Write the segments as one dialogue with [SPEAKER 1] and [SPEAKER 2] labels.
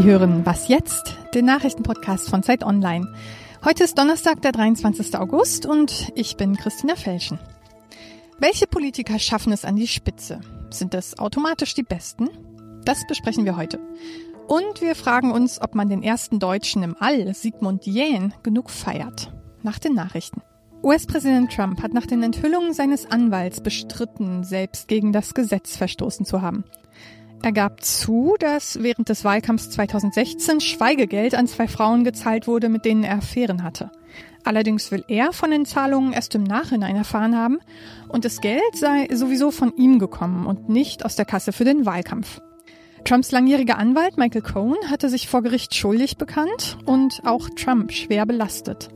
[SPEAKER 1] Sie hören Was jetzt? Den Nachrichtenpodcast von Zeit Online. Heute ist Donnerstag, der 23. August und ich bin Christina Felschen. Welche Politiker schaffen es an die Spitze? Sind es automatisch die Besten? Das besprechen wir heute. Und wir fragen uns, ob man den ersten Deutschen im All, Sigmund Jähn, genug feiert. Nach den Nachrichten. US-Präsident Trump hat nach den Enthüllungen seines Anwalts bestritten, selbst gegen das Gesetz verstoßen zu haben. Er gab zu, dass während des Wahlkampfs 2016 Schweigegeld an zwei Frauen gezahlt wurde, mit denen er Affären hatte. Allerdings will er von den Zahlungen erst im Nachhinein erfahren haben und das Geld sei sowieso von ihm gekommen und nicht aus der Kasse für den Wahlkampf. Trumps langjähriger Anwalt Michael Cohen hatte sich vor Gericht schuldig bekannt und auch Trump schwer belastet.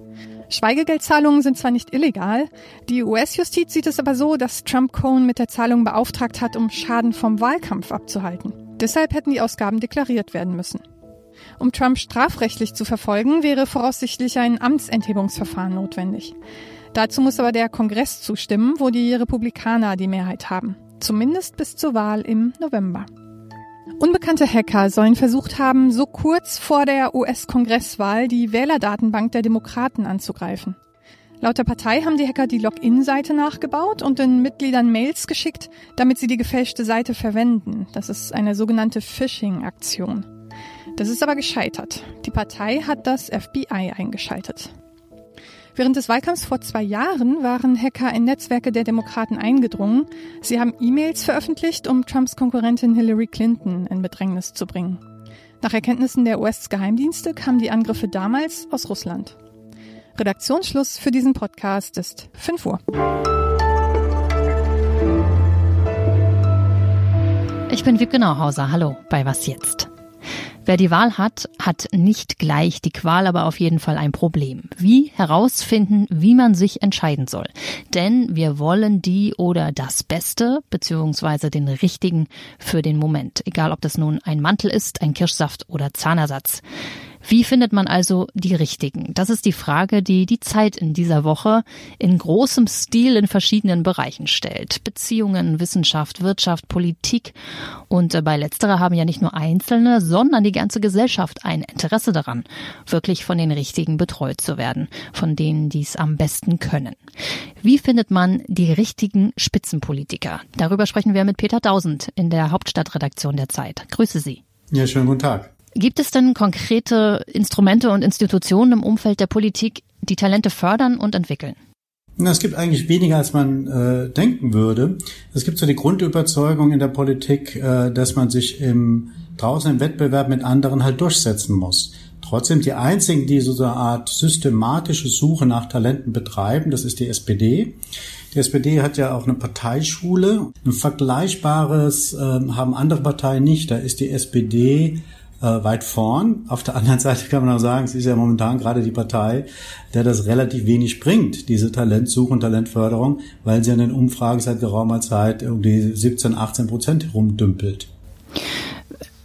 [SPEAKER 1] Schweigegeldzahlungen sind zwar nicht illegal, die US-Justiz sieht es aber so, dass Trump Cohen mit der Zahlung beauftragt hat, um Schaden vom Wahlkampf abzuhalten. Deshalb hätten die Ausgaben deklariert werden müssen. Um Trump strafrechtlich zu verfolgen, wäre voraussichtlich ein Amtsenthebungsverfahren notwendig. Dazu muss aber der Kongress zustimmen, wo die Republikaner die Mehrheit haben. Zumindest bis zur Wahl im November. Unbekannte Hacker sollen versucht haben, so kurz vor der US-Kongresswahl die Wählerdatenbank der Demokraten anzugreifen. Laut der Partei haben die Hacker die Login-Seite nachgebaut und den Mitgliedern Mails geschickt, damit sie die gefälschte Seite verwenden. Das ist eine sogenannte Phishing-Aktion. Das ist aber gescheitert. Die Partei hat das FBI eingeschaltet. Während des Wahlkampfs vor zwei Jahren waren Hacker in Netzwerke der Demokraten eingedrungen. Sie haben E-Mails veröffentlicht, um Trumps Konkurrentin Hillary Clinton in Bedrängnis zu bringen. Nach Erkenntnissen der US-Geheimdienste kamen die Angriffe damals aus Russland. Redaktionsschluss für diesen Podcast ist 5 Uhr.
[SPEAKER 2] Ich bin Wiebke Nauhauser. Hallo bei Was jetzt? Wer die Wahl hat, hat nicht gleich die Qual, aber auf jeden Fall ein Problem. Wie herausfinden, wie man sich entscheiden soll. Denn wir wollen die oder das Beste beziehungsweise den richtigen für den Moment. Egal ob das nun ein Mantel ist, ein Kirschsaft oder Zahnersatz. Wie findet man also die richtigen? Das ist die Frage, die die Zeit in dieser Woche in großem Stil in verschiedenen Bereichen stellt. Beziehungen, Wissenschaft, Wirtschaft, Politik. Und bei letzterer haben ja nicht nur Einzelne, sondern die ganze Gesellschaft ein Interesse daran, wirklich von den Richtigen betreut zu werden, von denen, die es am besten können. Wie findet man die richtigen Spitzenpolitiker? Darüber sprechen wir mit Peter Dausend in der Hauptstadtredaktion der Zeit. Grüße Sie.
[SPEAKER 3] Ja, schönen guten Tag.
[SPEAKER 2] Gibt es denn konkrete Instrumente und Institutionen im Umfeld der Politik, die Talente fördern und entwickeln?
[SPEAKER 3] Es gibt eigentlich weniger, als man äh, denken würde. Es gibt so die Grundüberzeugung in der Politik, äh, dass man sich im draußen im Wettbewerb mit anderen halt durchsetzen muss. Trotzdem die einzigen, die so eine Art systematische Suche nach Talenten betreiben, das ist die SPD. Die SPD hat ja auch eine Parteischule. Ein vergleichbares äh, haben andere Parteien nicht. Da ist die SPD äh, weit vorn. Auf der anderen Seite kann man auch sagen, es ist ja momentan gerade die Partei, der das relativ wenig bringt, diese Talentsuche und Talentförderung, weil sie an den Umfragen seit geraumer Zeit um die 17, 18 Prozent herumdümpelt.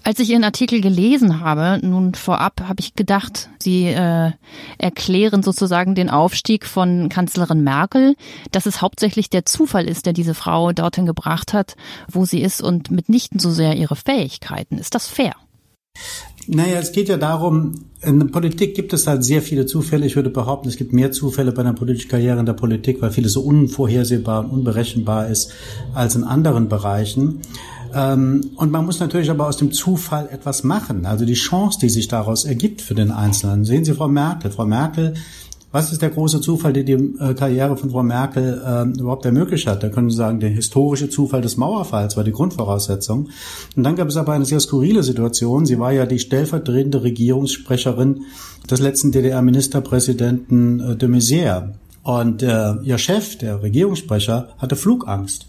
[SPEAKER 2] Als ich Ihren Artikel gelesen habe, nun vorab, habe ich gedacht, Sie äh, erklären sozusagen den Aufstieg von Kanzlerin Merkel, dass es hauptsächlich der Zufall ist, der diese Frau dorthin gebracht hat, wo sie ist und mitnichten so sehr ihre Fähigkeiten. Ist das fair?
[SPEAKER 3] Naja, es geht ja darum, in der Politik gibt es halt sehr viele Zufälle. Ich würde behaupten, es gibt mehr Zufälle bei einer politischen Karriere in der Politik, weil vieles so unvorhersehbar und unberechenbar ist als in anderen Bereichen. Ähm, und man muss natürlich aber aus dem Zufall etwas machen. Also die Chance, die sich daraus ergibt für den Einzelnen. Sehen Sie Frau Merkel. Frau Merkel was ist der große Zufall, der die äh, Karriere von Frau Merkel äh, überhaupt ermöglicht hat? Da können Sie sagen, der historische Zufall des Mauerfalls war die Grundvoraussetzung. Und dann gab es aber eine sehr skurrile Situation. Sie war ja die stellvertretende Regierungssprecherin des letzten DDR-Ministerpräsidenten äh, de Maizière. Und äh, ihr Chef, der Regierungssprecher, hatte Flugangst.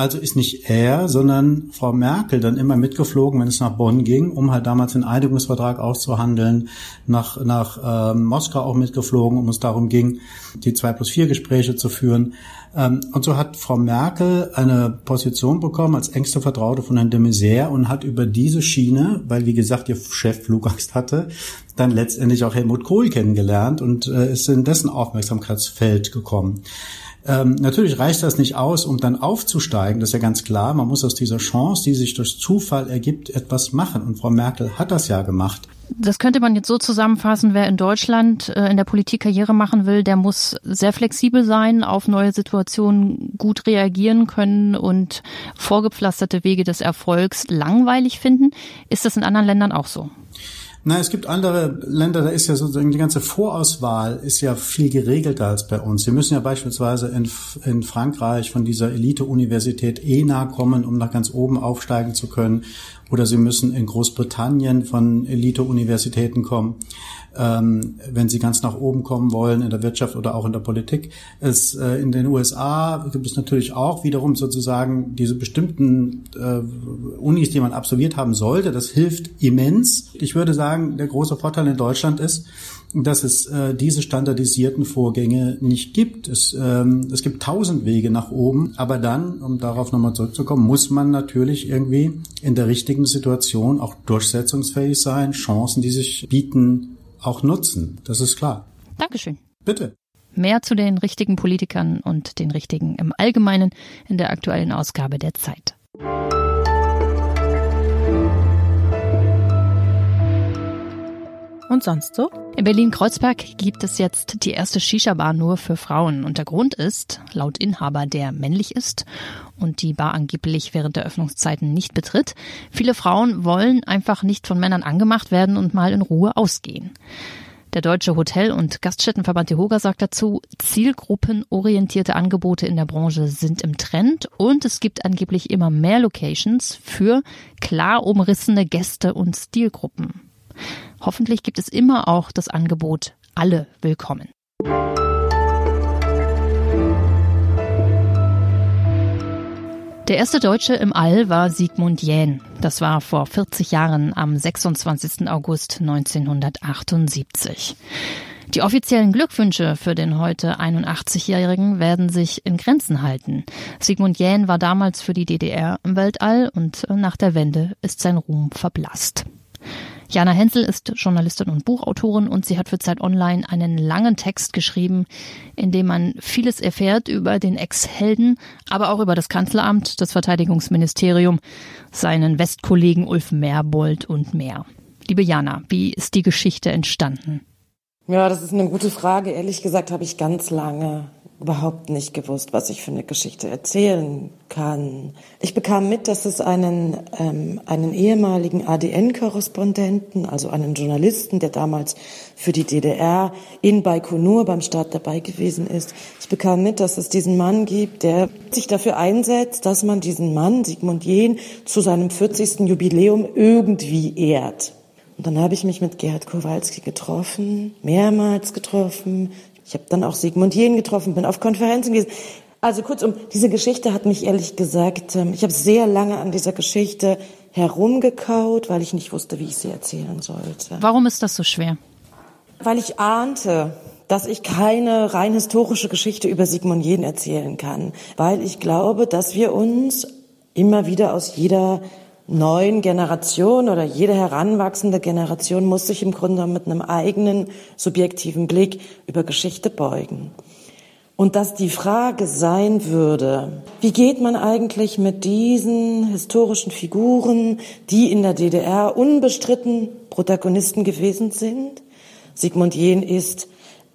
[SPEAKER 3] Also ist nicht er, sondern Frau Merkel dann immer mitgeflogen, wenn es nach Bonn ging, um halt damals den Einigungsvertrag auszuhandeln, nach, nach äh, Moskau auch mitgeflogen, um es darum ging, die zwei plus vier Gespräche zu führen. Ähm, und so hat Frau Merkel eine Position bekommen als engste Vertraute von Herrn de Maizière und hat über diese Schiene, weil wie gesagt ihr Chef Flugangst hatte, dann letztendlich auch Helmut Kohl kennengelernt und äh, ist in dessen Aufmerksamkeitsfeld gekommen. Ähm, natürlich reicht das nicht aus, um dann aufzusteigen, das ist ja ganz klar. Man muss aus dieser Chance, die sich durch Zufall ergibt, etwas machen. Und Frau Merkel hat das ja gemacht.
[SPEAKER 2] Das könnte man jetzt so zusammenfassen, wer in Deutschland äh, in der Politik Karriere machen will, der muss sehr flexibel sein, auf neue Situationen gut reagieren können und vorgepflasterte Wege des Erfolgs langweilig finden. Ist das in anderen Ländern auch so?
[SPEAKER 3] Na, es gibt andere Länder, da ist ja sozusagen die ganze Vorauswahl ist ja viel geregelter als bei uns. Sie müssen ja beispielsweise in, in Frankreich von dieser Elite-Universität ENA kommen, um nach ganz oben aufsteigen zu können. Oder Sie müssen in Großbritannien von Elite-Universitäten kommen ähm, wenn sie ganz nach oben kommen wollen in der Wirtschaft oder auch in der Politik. Es, äh, in den USA gibt es natürlich auch wiederum sozusagen diese bestimmten äh, Unis, die man absolviert haben sollte. Das hilft immens. Ich würde sagen, der große Vorteil in Deutschland ist, dass es äh, diese standardisierten Vorgänge nicht gibt. Es, ähm, es gibt tausend Wege nach oben, aber dann, um darauf nochmal zurückzukommen, muss man natürlich irgendwie in der richtigen Situation auch durchsetzungsfähig sein, Chancen, die sich bieten, auch nutzen. Das ist klar.
[SPEAKER 2] Dankeschön.
[SPEAKER 3] Bitte.
[SPEAKER 2] Mehr zu den richtigen Politikern und den richtigen im Allgemeinen in der aktuellen Ausgabe der Zeit. Und sonst so? In Berlin-Kreuzberg gibt es jetzt die erste Shisha-Bar nur für Frauen. Und der Grund ist, laut Inhaber, der männlich ist und die Bar angeblich während der Öffnungszeiten nicht betritt, viele Frauen wollen einfach nicht von Männern angemacht werden und mal in Ruhe ausgehen. Der Deutsche Hotel- und Gaststättenverband DEHOGA sagt dazu, zielgruppenorientierte Angebote in der Branche sind im Trend und es gibt angeblich immer mehr Locations für klar umrissene Gäste und Stilgruppen. Hoffentlich gibt es immer auch das Angebot, alle willkommen. Der erste Deutsche im All war Sigmund Jähn. Das war vor 40 Jahren am 26. August 1978. Die offiziellen Glückwünsche für den heute 81-Jährigen werden sich in Grenzen halten. Sigmund Jähn war damals für die DDR im Weltall und nach der Wende ist sein Ruhm verblasst. Jana Hensel ist Journalistin und Buchautorin und sie hat für Zeit Online einen langen Text geschrieben, in dem man vieles erfährt über den Ex-Helden, aber auch über das Kanzleramt, das Verteidigungsministerium, seinen Westkollegen Ulf Merbold und mehr. Liebe Jana, wie ist die Geschichte entstanden?
[SPEAKER 4] Ja, das ist eine gute Frage. Ehrlich gesagt habe ich ganz lange überhaupt nicht gewusst, was ich für eine Geschichte erzählen kann. Ich bekam mit, dass es einen, ähm, einen ehemaligen ADN-Korrespondenten, also einen Journalisten, der damals für die DDR in Baikonur beim Start dabei gewesen ist. Ich bekam mit, dass es diesen Mann gibt, der sich dafür einsetzt, dass man diesen Mann, Sigmund Jähn, zu seinem 40. Jubiläum irgendwie ehrt. Und dann habe ich mich mit Gerhard Kowalski getroffen, mehrmals getroffen, ich habe dann auch Sigmund Jähn getroffen, bin auf Konferenzen gewesen. Also kurzum, diese Geschichte hat mich ehrlich gesagt, ähm, ich habe sehr lange an dieser Geschichte herumgekaut, weil ich nicht wusste, wie ich sie erzählen sollte.
[SPEAKER 2] Warum ist das so schwer?
[SPEAKER 4] Weil ich ahnte, dass ich keine rein historische Geschichte über Sigmund Jähn erzählen kann, weil ich glaube, dass wir uns immer wieder aus jeder neuen Generation oder jede heranwachsende Generation muss sich im Grunde mit einem eigenen subjektiven Blick über Geschichte beugen. Und dass die Frage sein würde, wie geht man eigentlich mit diesen historischen Figuren, die in der DDR unbestritten Protagonisten gewesen sind? Sigmund Jähn ist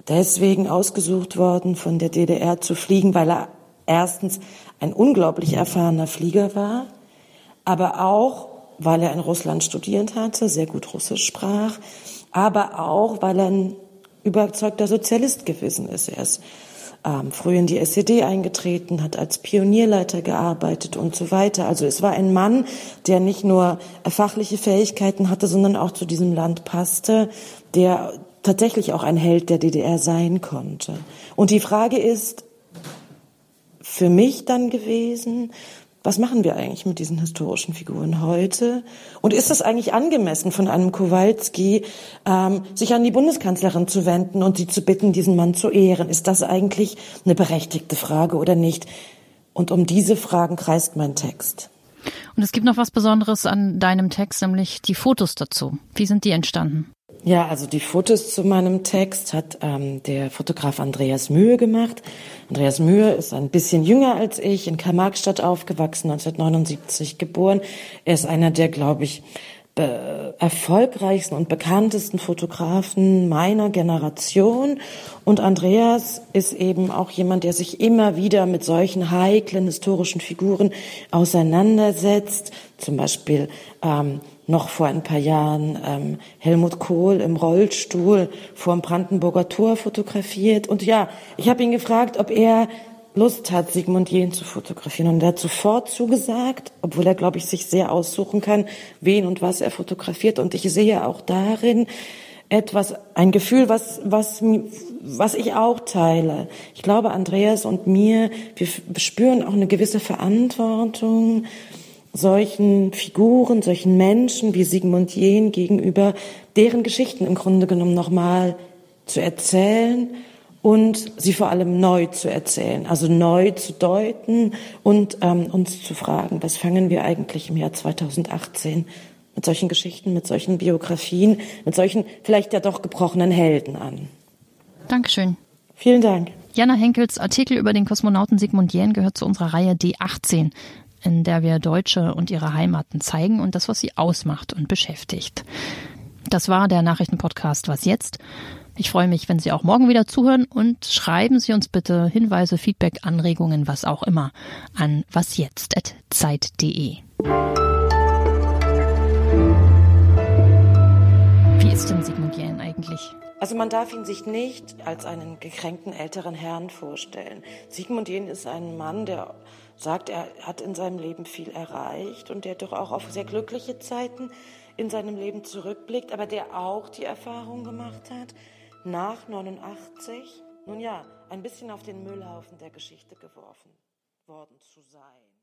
[SPEAKER 4] deswegen ausgesucht worden, von der DDR zu fliegen, weil er erstens ein unglaublich erfahrener Flieger war, aber auch, weil er in Russland studiert hatte, sehr gut Russisch sprach, aber auch, weil er ein überzeugter Sozialist gewesen ist. Er ist ähm, früh in die SED eingetreten, hat als Pionierleiter gearbeitet und so weiter. Also es war ein Mann, der nicht nur fachliche Fähigkeiten hatte, sondern auch zu diesem Land passte, der tatsächlich auch ein Held der DDR sein konnte. Und die Frage ist für mich dann gewesen, was machen wir eigentlich mit diesen historischen Figuren heute? Und ist es eigentlich angemessen von einem Kowalski, ähm, sich an die Bundeskanzlerin zu wenden und sie zu bitten, diesen Mann zu ehren? Ist das eigentlich eine berechtigte Frage oder nicht? Und um diese Fragen kreist mein Text.
[SPEAKER 2] Und es gibt noch was Besonderes an deinem Text, nämlich die Fotos dazu. Wie sind die entstanden?
[SPEAKER 4] Ja, also die Fotos zu meinem Text hat ähm, der Fotograf Andreas Mühe gemacht. Andreas Mühe ist ein bisschen jünger als ich, in Karl-Marx-Stadt aufgewachsen, 1979 geboren. Er ist einer der, glaube ich, erfolgreichsten und bekanntesten Fotografen meiner Generation. Und Andreas ist eben auch jemand, der sich immer wieder mit solchen heiklen historischen Figuren auseinandersetzt. Zum Beispiel ähm, noch vor ein paar Jahren ähm, Helmut Kohl im Rollstuhl vor dem Brandenburger Tor fotografiert. Und ja, ich habe ihn gefragt, ob er Lust hat, Sigmund Jähn zu fotografieren. Und er hat sofort zugesagt, obwohl er, glaube ich, sich sehr aussuchen kann, wen und was er fotografiert. Und ich sehe auch darin etwas, ein Gefühl, was, was, was ich auch teile. Ich glaube, Andreas und mir, wir spüren auch eine gewisse Verantwortung, solchen Figuren, solchen Menschen wie Sigmund Jähn gegenüber deren Geschichten im Grunde genommen nochmal zu erzählen und sie vor allem neu zu erzählen, also neu zu deuten und ähm, uns zu fragen, was fangen wir eigentlich im Jahr 2018 mit solchen Geschichten, mit solchen Biografien, mit solchen vielleicht ja doch gebrochenen Helden an.
[SPEAKER 2] Dankeschön.
[SPEAKER 4] Vielen Dank.
[SPEAKER 2] Jana Henkels Artikel über den Kosmonauten Sigmund Jähn gehört zu unserer Reihe D18 in der wir Deutsche und ihre Heimaten zeigen und das, was sie ausmacht und beschäftigt. Das war der Nachrichtenpodcast Was jetzt? Ich freue mich, wenn Sie auch morgen wieder zuhören und schreiben Sie uns bitte Hinweise, Feedback, Anregungen, was auch immer an wasjetzt.zeit.de. Wie ist denn Sigmund Jähn eigentlich?
[SPEAKER 4] Also man darf ihn sich nicht als einen gekränkten älteren Herrn vorstellen. Sigmund Jähn ist ein Mann, der sagt, er hat in seinem Leben viel erreicht und der doch auch auf sehr glückliche Zeiten in seinem Leben zurückblickt, aber der auch die Erfahrung gemacht hat, nach 89, nun ja, ein bisschen auf den Müllhaufen der Geschichte geworfen worden zu sein.